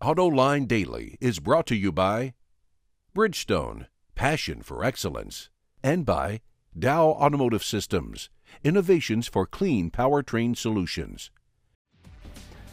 AutoLine Daily is brought to you by Bridgestone, passion for excellence, and by Dow Automotive Systems, innovations for clean powertrain solutions.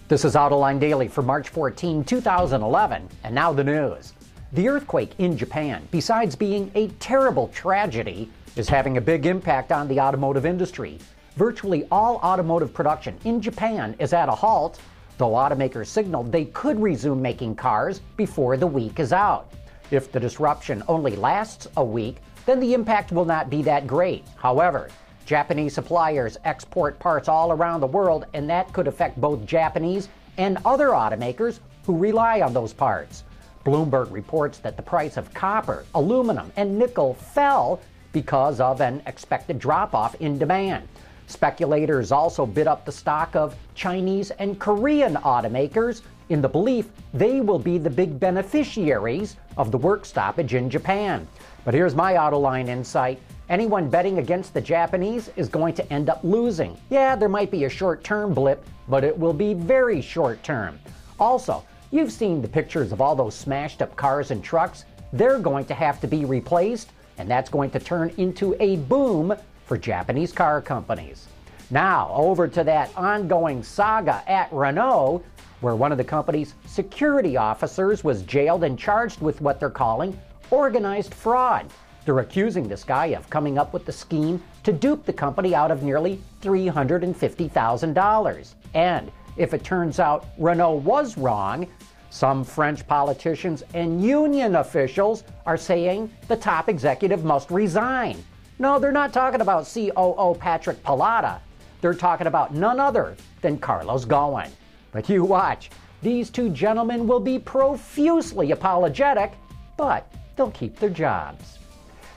This is Autoline Daily for March 14, 2011, and now the news. The earthquake in Japan, besides being a terrible tragedy, is having a big impact on the automotive industry. Virtually all automotive production in Japan is at a halt, though automakers signaled they could resume making cars before the week is out. If the disruption only lasts a week, then the impact will not be that great. However, Japanese suppliers export parts all around the world, and that could affect both Japanese and other automakers who rely on those parts. Bloomberg reports that the price of copper, aluminum, and nickel fell because of an expected drop off in demand. Speculators also bid up the stock of Chinese and Korean automakers in the belief they will be the big beneficiaries of the work stoppage in Japan. But here's my Autoline insight. Anyone betting against the Japanese is going to end up losing. Yeah, there might be a short term blip, but it will be very short term. Also, you've seen the pictures of all those smashed up cars and trucks. They're going to have to be replaced, and that's going to turn into a boom for Japanese car companies. Now, over to that ongoing saga at Renault, where one of the company's security officers was jailed and charged with what they're calling organized fraud. They're accusing this guy of coming up with the scheme to dupe the company out of nearly $350,000. And if it turns out Renault was wrong, some French politicians and union officials are saying the top executive must resign. No, they're not talking about COO Patrick Pélata. They're talking about none other than Carlos Ghosn. But you watch, these two gentlemen will be profusely apologetic, but they'll keep their jobs.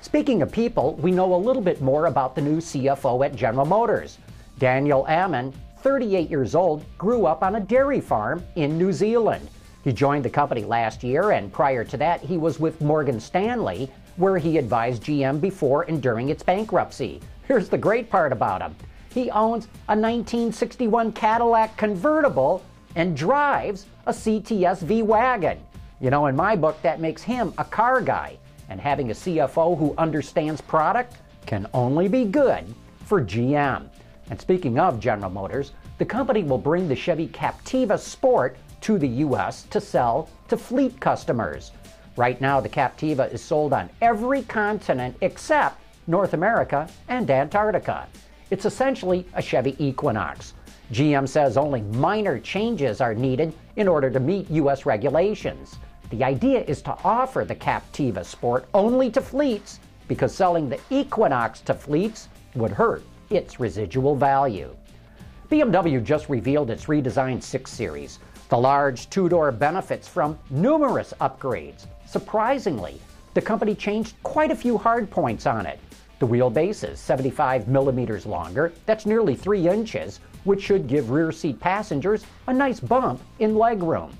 Speaking of people, we know a little bit more about the new CFO at General Motors. Daniel Ammann, 38 years old, grew up on a dairy farm in New Zealand. He joined the company last year, and prior to that, he was with Morgan Stanley, where he advised GM before and during its bankruptcy. Here's the great part about him he owns a 1961 Cadillac convertible and drives a CTS V Wagon. You know, in my book, that makes him a car guy, and having a CFO who understands product can only be good for GM. And speaking of General Motors, the company will bring the Chevy Captiva Sport to the U.S. to sell to fleet customers. Right now, the Captiva is sold on every continent except North America and Antarctica. It's essentially a Chevy Equinox. GM says only minor changes are needed in order to meet U.S. regulations. The idea is to offer the Captiva Sport only to fleets because selling the Equinox to fleets would hurt its residual value. BMW just revealed its redesigned 6 Series. The large two door benefits from numerous upgrades. Surprisingly, the company changed quite a few hard points on it. The wheelbase is 75 millimeters longer, that's nearly 3 inches, which should give rear seat passengers a nice bump in legroom.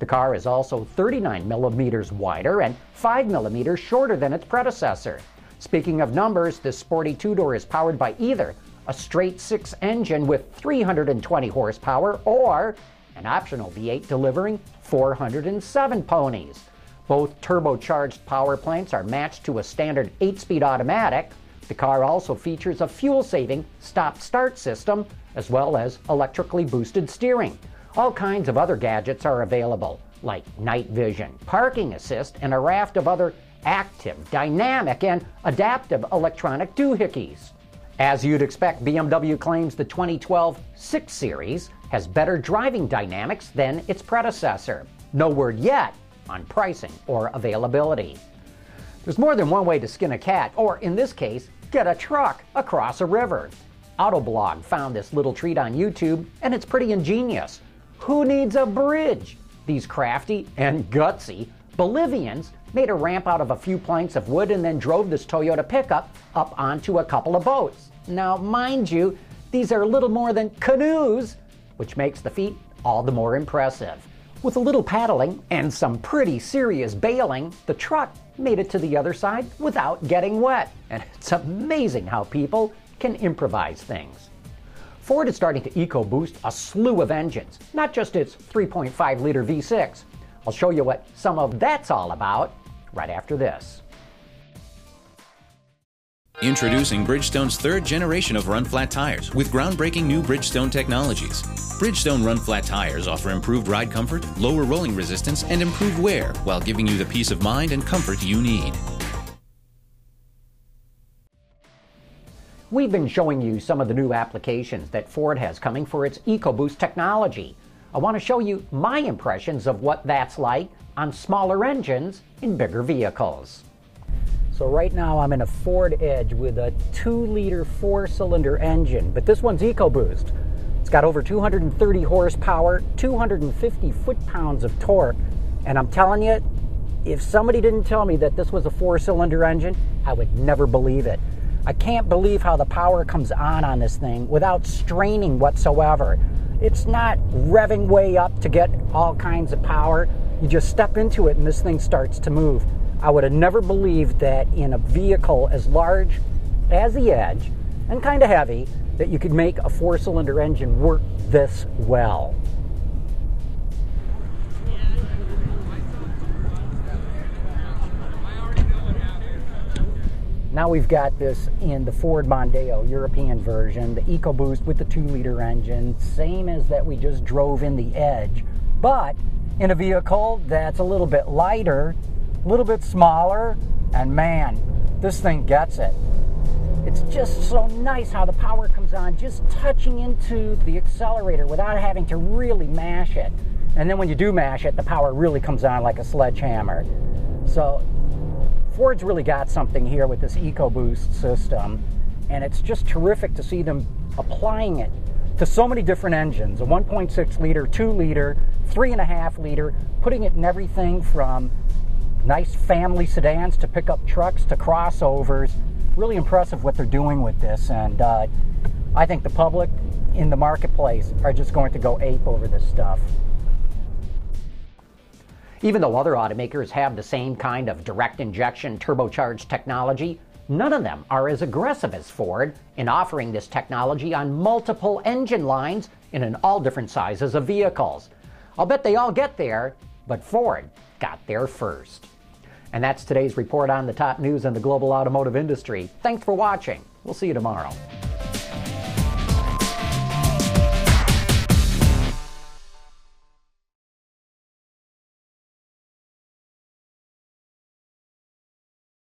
The car is also 39 millimeters wider and 5 millimeters shorter than its predecessor. Speaking of numbers, this sporty two door is powered by either a straight six engine with 320 horsepower or an optional V8 delivering 407 ponies. Both turbocharged power plants are matched to a standard 8 speed automatic. The car also features a fuel saving stop start system as well as electrically boosted steering. All kinds of other gadgets are available, like night vision, parking assist, and a raft of other active, dynamic, and adaptive electronic doohickeys. As you'd expect, BMW claims the 2012 6 Series has better driving dynamics than its predecessor. No word yet on pricing or availability. There's more than one way to skin a cat, or in this case, get a truck across a river. Autoblog found this little treat on YouTube, and it's pretty ingenious. Who needs a bridge? These crafty and gutsy Bolivians made a ramp out of a few planks of wood and then drove this Toyota pickup up onto a couple of boats. Now, mind you, these are little more than canoes, which makes the feat all the more impressive. With a little paddling and some pretty serious bailing, the truck made it to the other side without getting wet. And it's amazing how people can improvise things. Ford is starting to EcoBoost a slew of engines, not just its 3.5 liter V6. I'll show you what some of that's all about right after this. Introducing Bridgestone's third generation of run flat tires with groundbreaking new Bridgestone technologies. Bridgestone run flat tires offer improved ride comfort, lower rolling resistance, and improved wear while giving you the peace of mind and comfort you need. We've been showing you some of the new applications that Ford has coming for its EcoBoost technology. I want to show you my impressions of what that's like on smaller engines in bigger vehicles. So right now I'm in a Ford Edge with a 2-liter 4-cylinder engine, but this one's EcoBoost. It's got over 230 horsepower, 250 foot-pounds of torque, and I'm telling you, if somebody didn't tell me that this was a 4-cylinder engine, I would never believe it. I can't believe how the power comes on on this thing without straining whatsoever. It's not revving way up to get all kinds of power. You just step into it and this thing starts to move. I would have never believed that in a vehicle as large as the Edge and kind of heavy that you could make a four cylinder engine work this well. Now we've got this in the Ford Mondeo European version, the EcoBoost with the 2 liter engine, same as that we just drove in the Edge, but in a vehicle that's a little bit lighter a little bit smaller, and man, this thing gets it. It's just so nice how the power comes on just touching into the accelerator without having to really mash it. And then when you do mash it, the power really comes on like a sledgehammer. So Ford's really got something here with this EcoBoost system, and it's just terrific to see them applying it to so many different engines a 1.6 liter, 2 liter, 3.5 liter, putting it in everything from nice family sedans to pickup trucks to crossovers. Really impressive what they're doing with this, and uh, I think the public in the marketplace are just going to go ape over this stuff. Even though other automakers have the same kind of direct injection turbocharged technology, none of them are as aggressive as Ford in offering this technology on multiple engine lines and in all different sizes of vehicles. I'll bet they all get there, but Ford got there first. And that's today's report on the top news in the global automotive industry. Thanks for watching. We'll see you tomorrow.